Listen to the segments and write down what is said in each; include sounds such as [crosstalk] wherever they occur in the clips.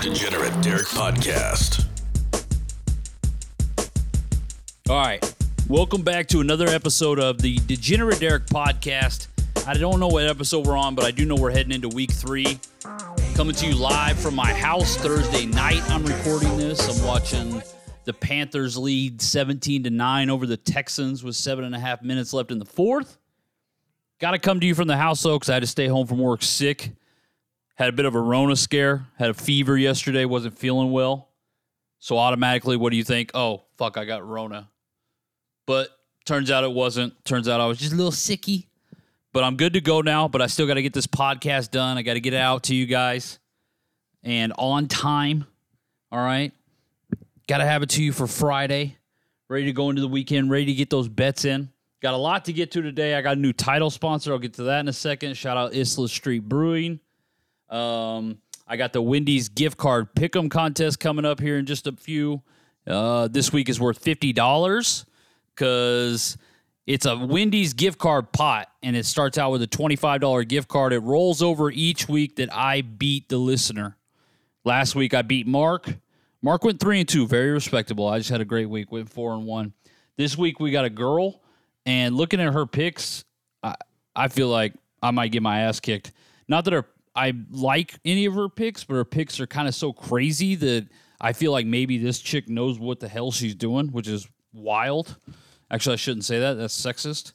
Degenerate Derek Podcast. All right. Welcome back to another episode of the Degenerate Derek podcast. I don't know what episode we're on, but I do know we're heading into week three. Coming to you live from my house Thursday night. I'm recording this. I'm watching the Panthers lead 17 to 9 over the Texans with seven and a half minutes left in the fourth. Got to come to you from the house, though, because I had to stay home from work sick. Had a bit of a Rona scare. Had a fever yesterday. Wasn't feeling well. So automatically, what do you think? Oh, fuck, I got Rona. But turns out it wasn't. Turns out I was just a little sicky. But I'm good to go now. But I still got to get this podcast done. I got to get it out to you guys and on time. All right. Got to have it to you for Friday. Ready to go into the weekend. Ready to get those bets in. Got a lot to get to today. I got a new title sponsor. I'll get to that in a second. Shout out Islla Street Brewing. Um, I got the Wendy's gift card pick'em contest coming up here in just a few. Uh, this week is worth fifty dollars because it's a Wendy's gift card pot, and it starts out with a twenty-five dollar gift card. It rolls over each week that I beat the listener. Last week I beat Mark. Mark went three and two, very respectable. I just had a great week, went four and one. This week we got a girl, and looking at her picks, I, I feel like I might get my ass kicked. Not that her I like any of her picks, but her picks are kind of so crazy that I feel like maybe this chick knows what the hell she's doing, which is wild. Actually, I shouldn't say that. That's sexist.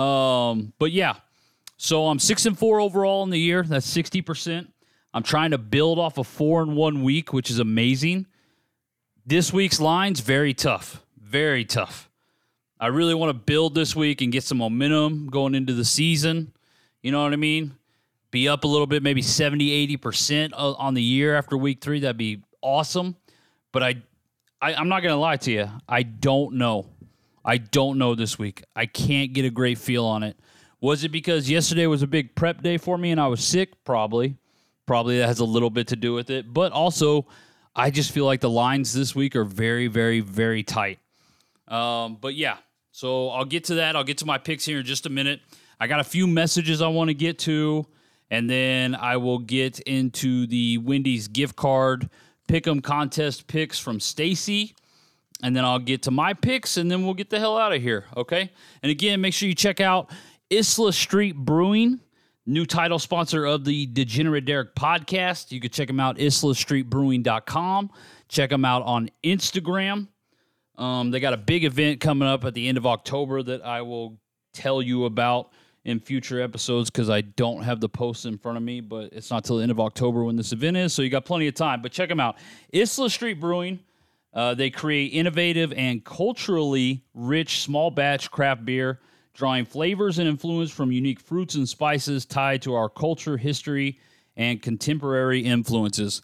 Um, but yeah, so I'm six and four overall in the year. That's sixty percent. I'm trying to build off a four and one week, which is amazing. This week's lines very tough, very tough. I really want to build this week and get some momentum going into the season. You know what I mean? Be up a little bit, maybe 70, 80% on the year after week three. That'd be awesome. But I, I I'm not going to lie to you. I don't know. I don't know this week. I can't get a great feel on it. Was it because yesterday was a big prep day for me and I was sick? Probably. Probably that has a little bit to do with it. But also, I just feel like the lines this week are very, very, very tight. Um, but yeah, so I'll get to that. I'll get to my picks here in just a minute. I got a few messages I want to get to. And then I will get into the Wendy's gift card pick'em contest picks from Stacy. And then I'll get to my picks and then we'll get the hell out of here. Okay. And again, make sure you check out Islla Street Brewing, new title sponsor of the Degenerate Derek podcast. You can check them out, isllastreetbrewing.com. Check them out on Instagram. Um, they got a big event coming up at the end of October that I will tell you about in future episodes because I don't have the posts in front of me, but it's not till the end of October when this event is, so you got plenty of time. But check them out. Islla Street Brewing. Uh, they create innovative and culturally rich small batch craft beer, drawing flavors and influence from unique fruits and spices tied to our culture, history, and contemporary influences.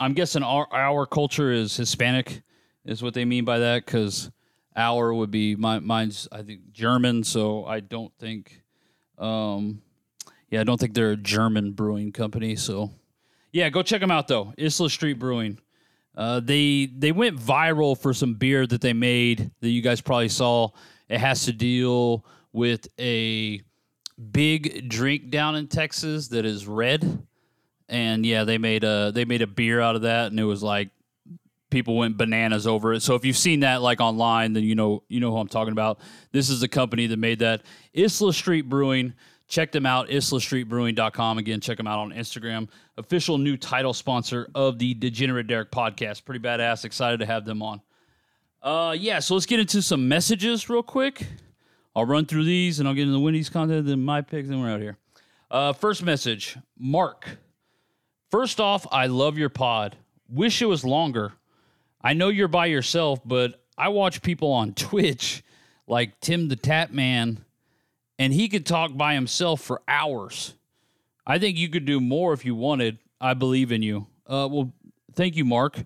I'm guessing our, our culture is Hispanic, is what they mean by that, because our would be my, mine's I think German, so I don't think um, yeah, I don't think they're a German brewing company. So, yeah, go check them out though. Islla Street Brewing. Uh, they they went viral for some beer that they made that you guys probably saw. It has to deal with a big drink down in Texas that is red, and yeah, they made a they made a beer out of that, and it was like people went bananas over it. So if you've seen that like online, then you know you know who I'm talking about. This is the company that made that. Islla Street Brewing. Check them out, isllastreetbrewing.com. Again, check them out on Instagram. Official new title sponsor of the Degenerate Derek podcast. Pretty badass. Excited to have them on. Uh, yeah, so let's get into some messages real quick. I'll run through these and I'll get into the Wendy's content, then my picks, and we're out here. Uh, first message Mark. First off, I love your pod. Wish it was longer. I know you're by yourself, but I watch people on Twitch like Tim the Tatman, and he could talk by himself for hours. I think you could do more if you wanted. I believe in you. Uh, well, thank you, Mark.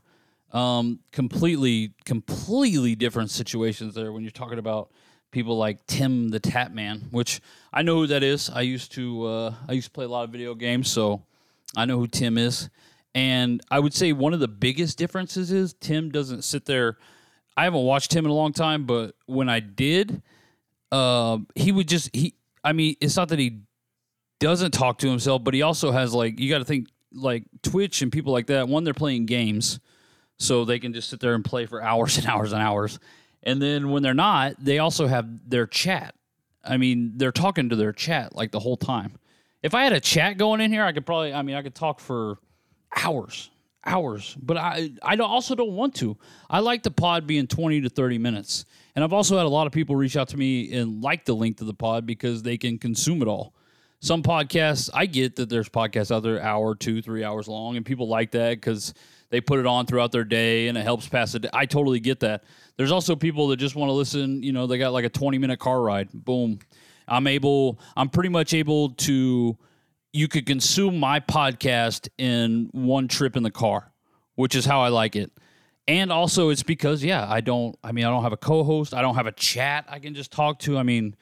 Um, completely, completely different situations there when you're talking about people like Tim the Tatman, which I know who that is. I used to uh, I used to play a lot of video games, so I know who Tim is. And I would say one of the biggest differences is Tim doesn't sit there. I haven't watched Tim in a long time, but when I did, uh, he would just he. I mean, it's not that he doesn't talk to himself, but he also has like you got to think like Twitch and people like that. One, they're playing games, so they can just sit there and play for hours [laughs] and hours and hours. And then when they're not, they also have their chat. I mean, they're talking to their chat like the whole time. If I had a chat going in here, I could probably. I mean, I could talk for hours, hours. But I, I also don't want to. I like the pod being twenty to thirty minutes, and I've also had a lot of people reach out to me and like the length of the pod because they can consume it all. Some podcasts, I get that there's podcasts out there hour, two, three hours long, and people like that because they put it on throughout their day and it helps pass the day. I totally get that. There's also people that just want to listen. You know, they got like a 20 minute car ride. Boom. I'm able. I'm pretty much able to you could consume my podcast in one trip in the car, which is how I like it. And also it's because yeah, I don't I mean I don't have a co-host, I don't have a chat I can just talk to. I mean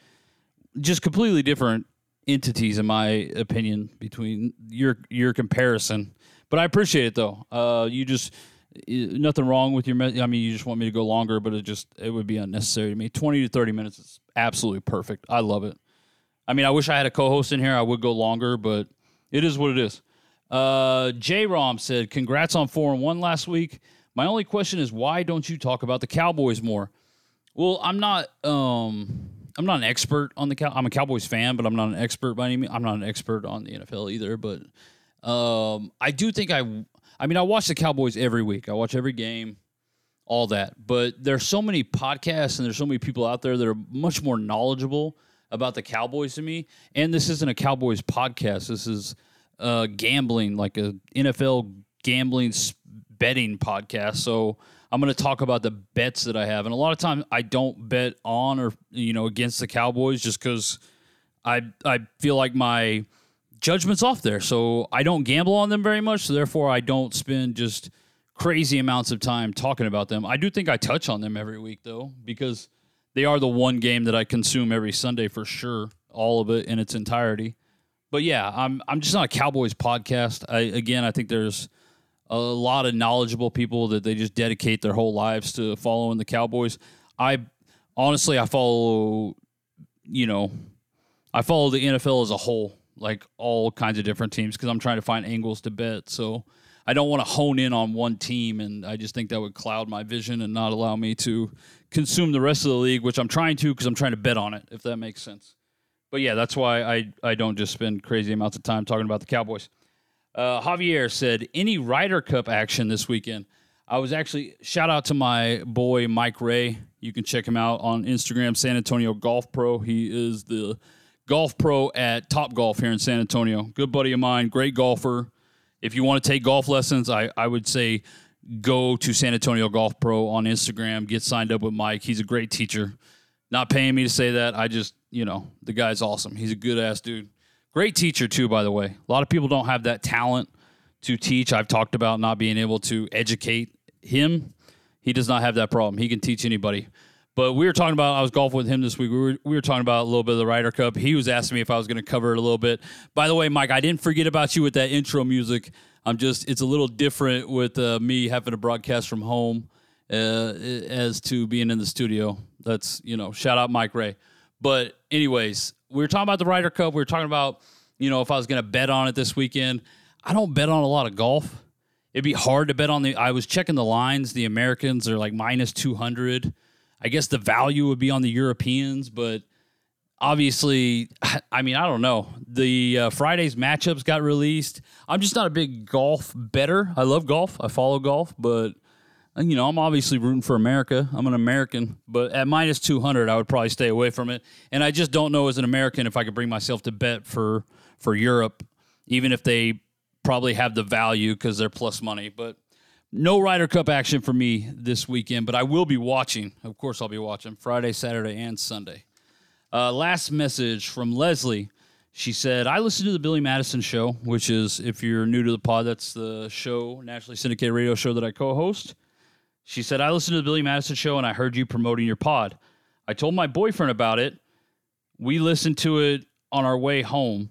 just completely different entities in my opinion between your your comparison. But I appreciate it though. Uh you just nothing wrong with your me- I mean you just want me to go longer, but it just it would be unnecessary to me. 20 to 30 minutes is absolutely perfect. I love it. I mean, I wish I had a co-host in here. I would go longer, but it is what it is. Uh, J. Rom said, "Congrats on four and one last week. My only question is, why don't you talk about the Cowboys more?" Well, I'm not. Um, I'm not an expert on the cow. I'm a Cowboys fan, but I'm not an expert by any means. I'm not an expert on the NFL either. But um, I do think I. I mean, I watch the Cowboys every week. I watch every game, all that. But there's so many podcasts and there's so many people out there that are much more knowledgeable about the Cowboys to me. And this isn't a Cowboys podcast. This is uh, gambling, like a NFL gambling betting podcast. So I'm going to talk about the bets that I have. And a lot of times I don't bet on or you know against the Cowboys just because I I feel like my judgment's off there. So I don't gamble on them very much. So therefore I don't spend just crazy amounts of time talking about them. I do think I touch on them every week though because they are the one game that I consume every Sunday for sure, all of it in its entirety. But yeah, I'm I'm just not a Cowboys podcast. I again, I think there's a lot of knowledgeable people that they just dedicate their whole lives to following the Cowboys. I honestly, I follow, you know, I follow the NFL as a whole, like all kinds of different teams, because I'm trying to find angles to bet. So I don't want to hone in on one team, and I just think that would cloud my vision and not allow me to consume the rest of the league, which I'm trying to because I'm trying to bet on it, if that makes sense. But yeah, that's why I, I don't just spend crazy amounts of time talking about the Cowboys. Uh, Javier said, any Ryder Cup action this weekend? I was actually, shout out to my boy Mike Ray. You can check him out on Instagram, San Antonio Golf Pro. He is the golf pro at Top Golf here in San Antonio. Good buddy of mine, great golfer. If you want to take golf lessons, I, I would say go to San Antonio Golf Pro on Instagram, get signed up with Mike. He's a great teacher. Not paying me to say that. I just, you know, the guy's awesome. He's a good ass dude. Great teacher, too, by the way. A lot of people don't have that talent to teach. I've talked about not being able to educate him. He does not have that problem. He can teach anybody. But we were talking about, I was golfing with him this week. We were, we were talking about a little bit of the Ryder Cup. He was asking me if I was going to cover it a little bit. By the way, Mike, I didn't forget about you with that intro music. I'm just it's a little different with uh, me having to broadcast from home uh, as to being in the studio. That's you know shout out Mike Ray. But anyways, we were talking about the Ryder Cup. We were talking about you know if I was going to bet on it this weekend. I don't bet on a lot of golf. It'd be hard to bet on the. I was checking the lines. The Americans are like minus two hundred. I guess the value would be on the Europeans, but obviously, [laughs] I mean, I don't know. The uh, Friday's matchups got released. I'm just not a big golf better. I love golf. I follow golf, but uh, you know, I'm obviously rooting for America. I'm an American, but at minus 200, I would probably stay away from it. And I just don't know as an American if I could bring myself to bet for for Europe, even if they probably have the value because they're plus money. But no Ryder Cup action for me this weekend, but I will be watching. Of course, I'll be watching Friday, Saturday, and Sunday. Uh, last message from Leslie. She said, I listen to the Billy Madison show, which is, if you're new to the pod, that's the show, nationally syndicated radio show that I co host. She said, I listened to the Billy Madison show and I heard you promoting your pod. I told my boyfriend about it. We listened to it on our way home.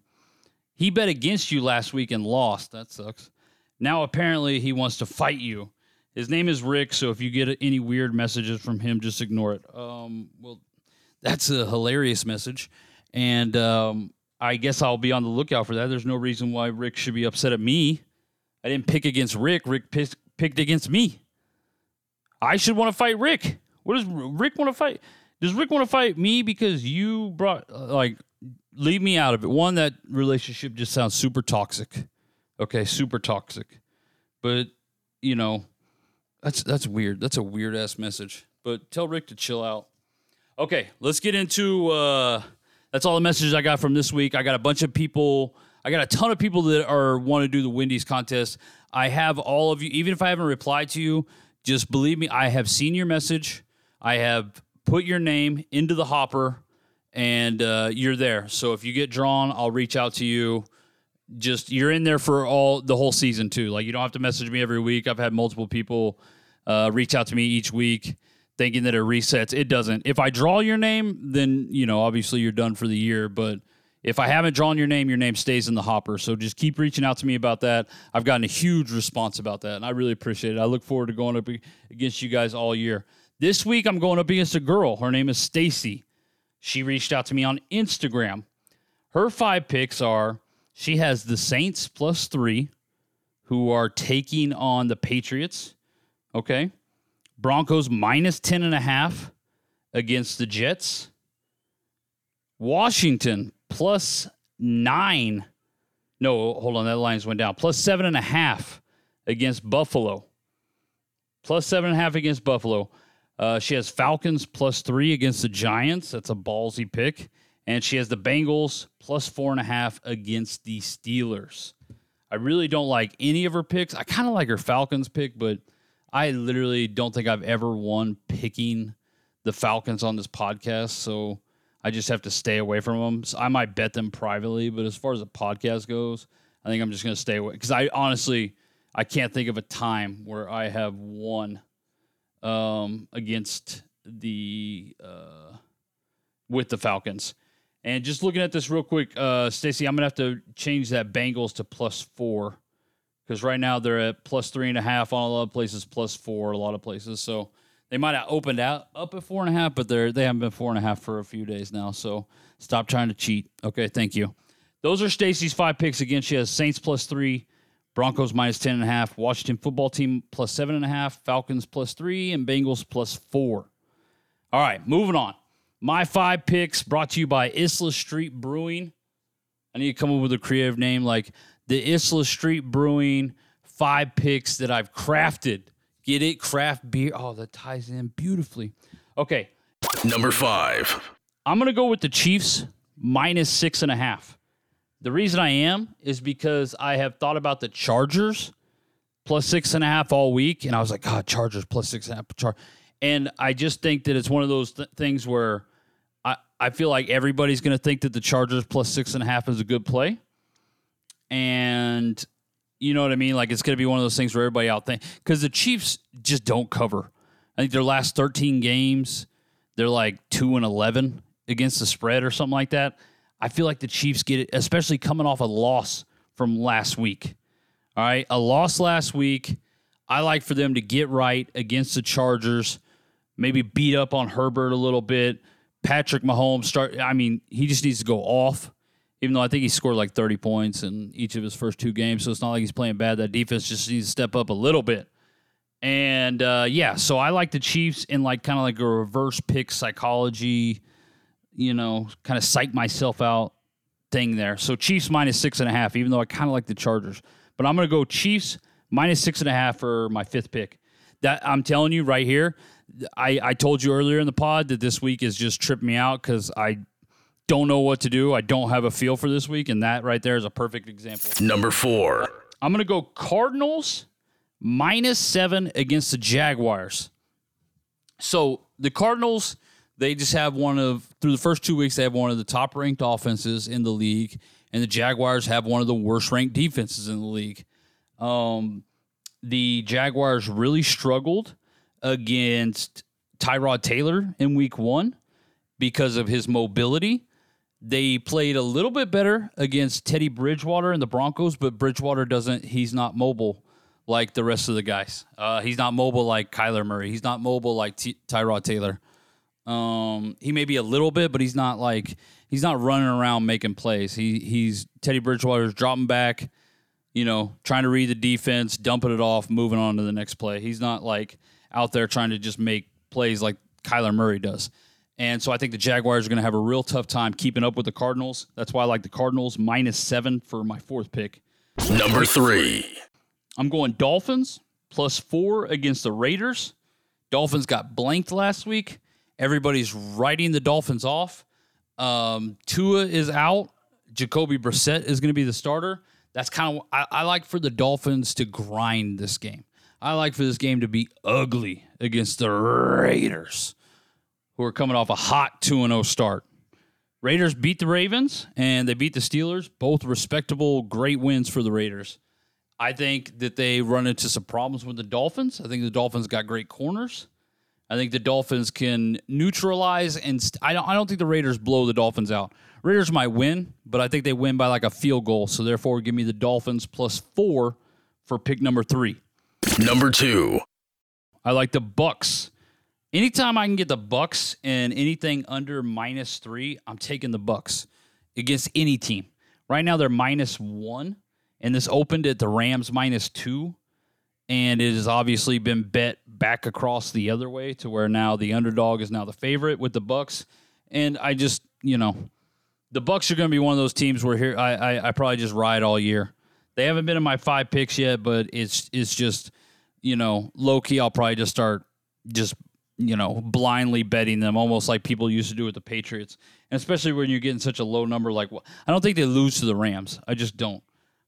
He bet against you last week and lost. That sucks. Now, apparently, he wants to fight you. His name is Rick, so if you get any weird messages from him, just ignore it. Um, well, that's a hilarious message. And um, I guess I'll be on the lookout for that. There's no reason why Rick should be upset at me. I didn't pick against Rick. Rick picked, picked against me. I should want to fight Rick. What does Rick want to fight? Does Rick want to fight me because you brought uh, like leave me out of it? One, that relationship just sounds super toxic. Okay, super toxic. But you know, that's that's weird. That's a weird ass message. But tell Rick to chill out. Okay, let's get into. uh That's all the messages I got from this week. I got a bunch of people. I got a ton of people that are want to do the Wendy's contest. I have all of you. Even if I haven't replied to you, just believe me. I have seen your message. I have put your name into the hopper, and uh, you're there. So if you get drawn, I'll reach out to you just you're in there for all the whole season too. Like you don't have to message me every week. I've had multiple people uh, reach out to me each week thinking that it resets. It doesn't. If I draw your name, then you know obviously you're done for the year. But if I haven't drawn your name, your name stays in the hopper. So just keep reaching out to me about that. I've gotten a huge response about that, and I really appreciate it. I look forward to going up against you guys all year. This week I'm going up against a girl. Her name is Stacy. She reached out to me on Instagram. Her five picks are she has the Saints plus three, who are taking on the Patriots. Okay. Broncos minus 10 and a half against the Jets. Washington plus nine. No, hold on. That lines went down. Plus seven and a half against Buffalo. Plus seven and a half against Buffalo. Uh, she has Falcons plus three against the Giants. That's a ballsy pick and she has the Bengals plus four and a half against the Steelers. I really don't like any of her picks. I kind of like her Falcons pick, but I literally don't think I've ever won picking the Falcons on this podcast. So I just have to stay away from them. So I might bet them privately, but as far as the podcast goes, I think I'm just going to stay away because I honestly I can't think of a time where I have won um, against the uh, with the Falcons. And just looking at this real quick, uh, Stacy, I'm gonna have to change that Bengals to plus four because right now they're at plus three and a half on a lot of places, plus four a lot of places. So they might have opened out up at four and a half, but they're they haven't been four and a half for a few days now. So stop trying to cheat. Okay, thank you. Those are Stacy's five picks again. She has Saints plus three, Broncos minus ten and a half, Washington football team plus seven and a half, Falcons plus three, and Bengals plus four. All right, moving on. My five picks brought to you by Islla Street Brewing. I need to come up with a creative name like the Islla Street Brewing five picks that I've crafted. Get it? Craft beer. Oh, that ties in beautifully. Okay. Number five. I'm going to go with the Chiefs minus six and a half. The reason I am is because I have thought about the Chargers plus six and a half all week. And I was like, God, Chargers plus six and a half. Char-. And I just think that it's one of those th- things where I, feel like everybody's going to think that the Chargers plus six and a half is a good play. And you know what I mean? Like it's going to be one of those things where everybody out think because the Chiefs just don't cover. I think their last 13 games, they're like 2 and 11 against the spread or something like that. I feel like the Chiefs get it, especially coming off a loss from last week. All right. A loss last week. I like for them to get right against the Chargers maybe beat up on Herbert a little bit. Patrick Mahomes start. I mean, he just needs to go off. Even though I think he scored like 30 points in each of his first two games, so it's not like he's playing bad. That defense just needs to step up a little bit. And uh, yeah, so I like the Chiefs in like kind of like a reverse pick psychology, you know, kind of psych myself out thing there. So Chiefs minus six and a half, even though I kind of like the Chargers. But I'm to go Chiefs minus six and a half for my fifth pick. That I'm telling you right here, I, I told you earlier in the pod that this week is just tripping me out because I don't know what to do. I don't have a feel for this week, and that right there is a perfect example. Number four. I'm going to go Cardinals minus seven against the Jaguars. So the Cardinals, they just have one of, through the first two weeks, they have one of the top ranked offenses in the league. and the Jaguars have one of the worst ranked defenses in the league. Um, the Jaguars really struggled against Tyrod Taylor in week one because of his mobility. They played a little bit better against Teddy Bridgewater and the Broncos, but Bridgewater doesn't, he's not mobile like the rest of the guys. Uh, he's not mobile like Kyler Murray. He's not mobile like T- Tyrod Taylor. Um, he may be a little bit, but he's not like he's not running around making plays. He he's Teddy Bridgewater's dropping back, you know, trying to read the defense, dumping it off, moving on to the next play. He's not like out there trying to just make plays like Kyler Murray does. And so I think the Jaguars are going to have a real tough time keeping up with the Cardinals. That's why I like the Cardinals minus seven for my fourth pick. Number three. I'm going Dolphins plus four against the Raiders. Dolphins got blanked last week. Everybody's writing the Dolphins off. Um, Tua is out. Jacoby Brissett is going to be the starter. That's kind of I, I like for the Dolphins to grind this game. I like for this game to be ugly against the Raiders, who are coming off a hot 2 0 start. Raiders beat the Ravens and they beat the Steelers, both respectable, great wins for the Raiders. I think that they run into some problems with the Dolphins. I think the Dolphins got great corners. I think the Dolphins can neutralize and st- I don't I don't think the Raiders blow the Dolphins out. Raiders might win, but I think they win by like a field goal. So therefore, give me the Dolphins plus 4 for pick number 3. Number two. I like the Bucks. Anytime I can get the Bucks and anything under minus 3, I'm taking the Bucks against any team. Right now they're minus 1 and this opened at the Rams minus 2 and it has obviously been bet back across the other way to where now the underdog is now the favorite with the Bucks. And I just, you know, the Bucks are going to be one of those teams where here I, I I probably just ride all year. They haven't been in my five picks yet, but it's it's just you know low key. I'll probably just start just you know blindly betting them, almost like people used to do with the Patriots, and especially when you're getting such a low number. Like I don't think they lose to the Rams. I just don't.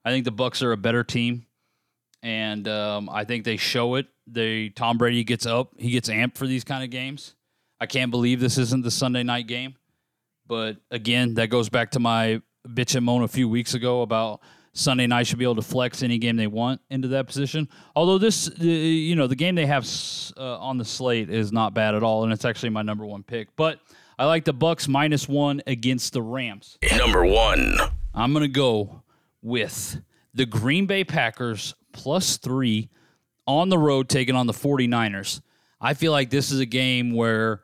I think the Bucks are a better team and um, I think they show it. They Tom Brady gets up, he gets amped for these kind of games. I can't believe this isn't the Sunday night game, but again, that goes back to my bitch and moan a few weeks ago about Sunday night should be able to flex any game they want into that position. Although this, uh, you know, the game they have uh, on the slate is not bad at all, and it's actually my number one pick. But I like the Bucks minus one against the Rams. Number one. I'm gonna go with the Green Bay Packers plus three on the road taking on the 49ers. I feel like this is a game where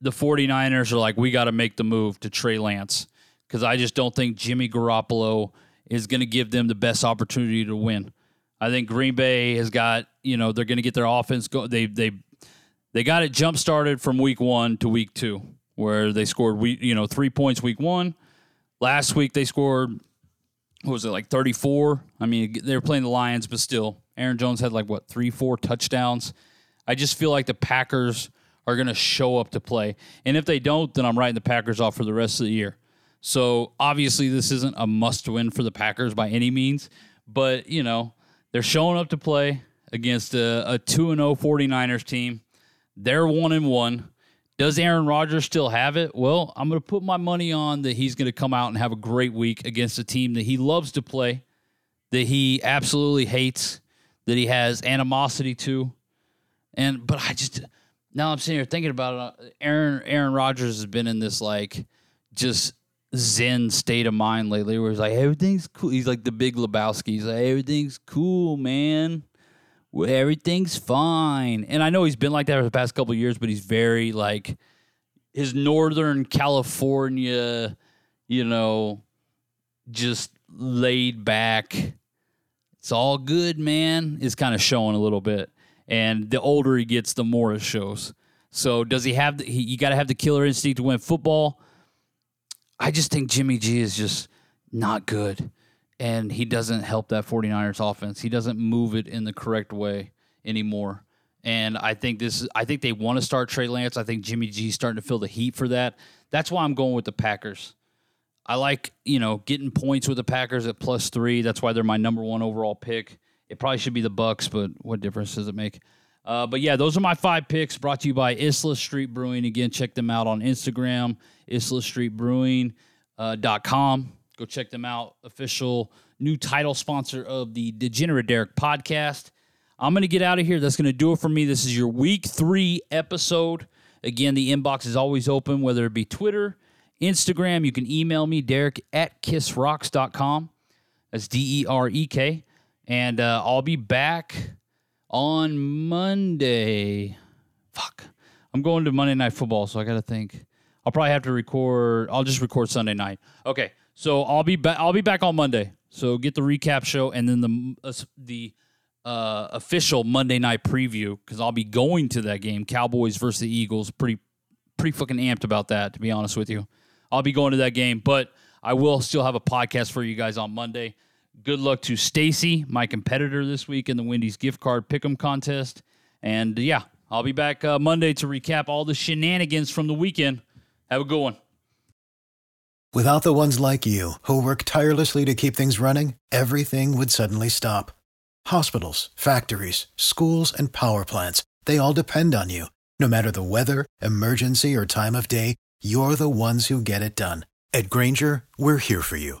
the 49ers are like, we got to make the move to Trey Lance because I just don't think Jimmy Garoppolo is going to give them the best opportunity to win. I think Green Bay has got, you know, they're going to get their offense go. They they they got it jump started from week one to week two, where they scored we you know three points week one. Last week they scored what was it like 34 i mean they were playing the lions but still aaron jones had like what three four touchdowns i just feel like the packers are going to show up to play and if they don't then i'm writing the packers off for the rest of the year so obviously this isn't a must win for the packers by any means but you know they're showing up to play against a, a 2-0 49ers team they're 1 and 1 does Aaron Rodgers still have it? Well, I'm going to put my money on that he's going to come out and have a great week against a team that he loves to play, that he absolutely hates, that he has animosity to. And but I just now I'm sitting here thinking about it. Uh, Aaron Aaron Rodgers has been in this like just zen state of mind lately, where he's like everything's cool. He's like the Big Lebowski. He's like everything's cool, man everything's fine. And I know he's been like that for the past couple years, but he's very like his Northern California, you know, just laid back. It's all good, man. Is kind of showing a little bit. And the older he gets, the more it shows. So does he have the, he, you got to have the killer instinct to win football? I just think Jimmy G is just not good and he doesn't help that 49ers offense. He doesn't move it in the correct way anymore. And I think this I think they want to start Trey Lance. I think Jimmy G's starting to feel the heat for that. That's why I'm going with the Packers. I like, you know, getting points with the Packers at plus three. That's why they're my number one overall pick. It probably should be the Bucks, but what difference does it make? Uh, but yeah, those are my five picks brought to you by Islla Street Brewing. Again, check them out on Instagram, Islla Street Brewing.com. Uh, Go check them out. Official new title sponsor of the Degenerate Derek podcast. I'm going to get out of here. That's going to do it for me. This is your week three episode. Again, the inbox is always open, whether it be Twitter, Instagram. You can email me, Derek at kissrocks.com. That's D E R E K. And uh, I'll be back on Monday. Fuck. I'm going to Monday Night Football, so I got to think. I'll probably have to record. I'll just record Sunday night. Okay, so I'll be back. I'll be back on Monday. So get the recap show and then the uh, the uh, official Monday night preview because I'll be going to that game, Cowboys versus the Eagles. Pretty pretty fucking amped about that, to be honest with you. I'll be going to that game, but I will still have a podcast for you guys on Monday. Good luck to Stacy, my competitor this week in the Wendy's gift card pick'em contest. And yeah, I'll be back uh, Monday to recap all the shenanigans from the weekend. Have a good one. Without the ones like you, who work tirelessly to keep things running, everything would suddenly stop. Hospitals, factories, schools, and power plants, they all depend on you. No matter the weather, emergency, or time of day, you're the ones who get it done. At Grainger, we're here for you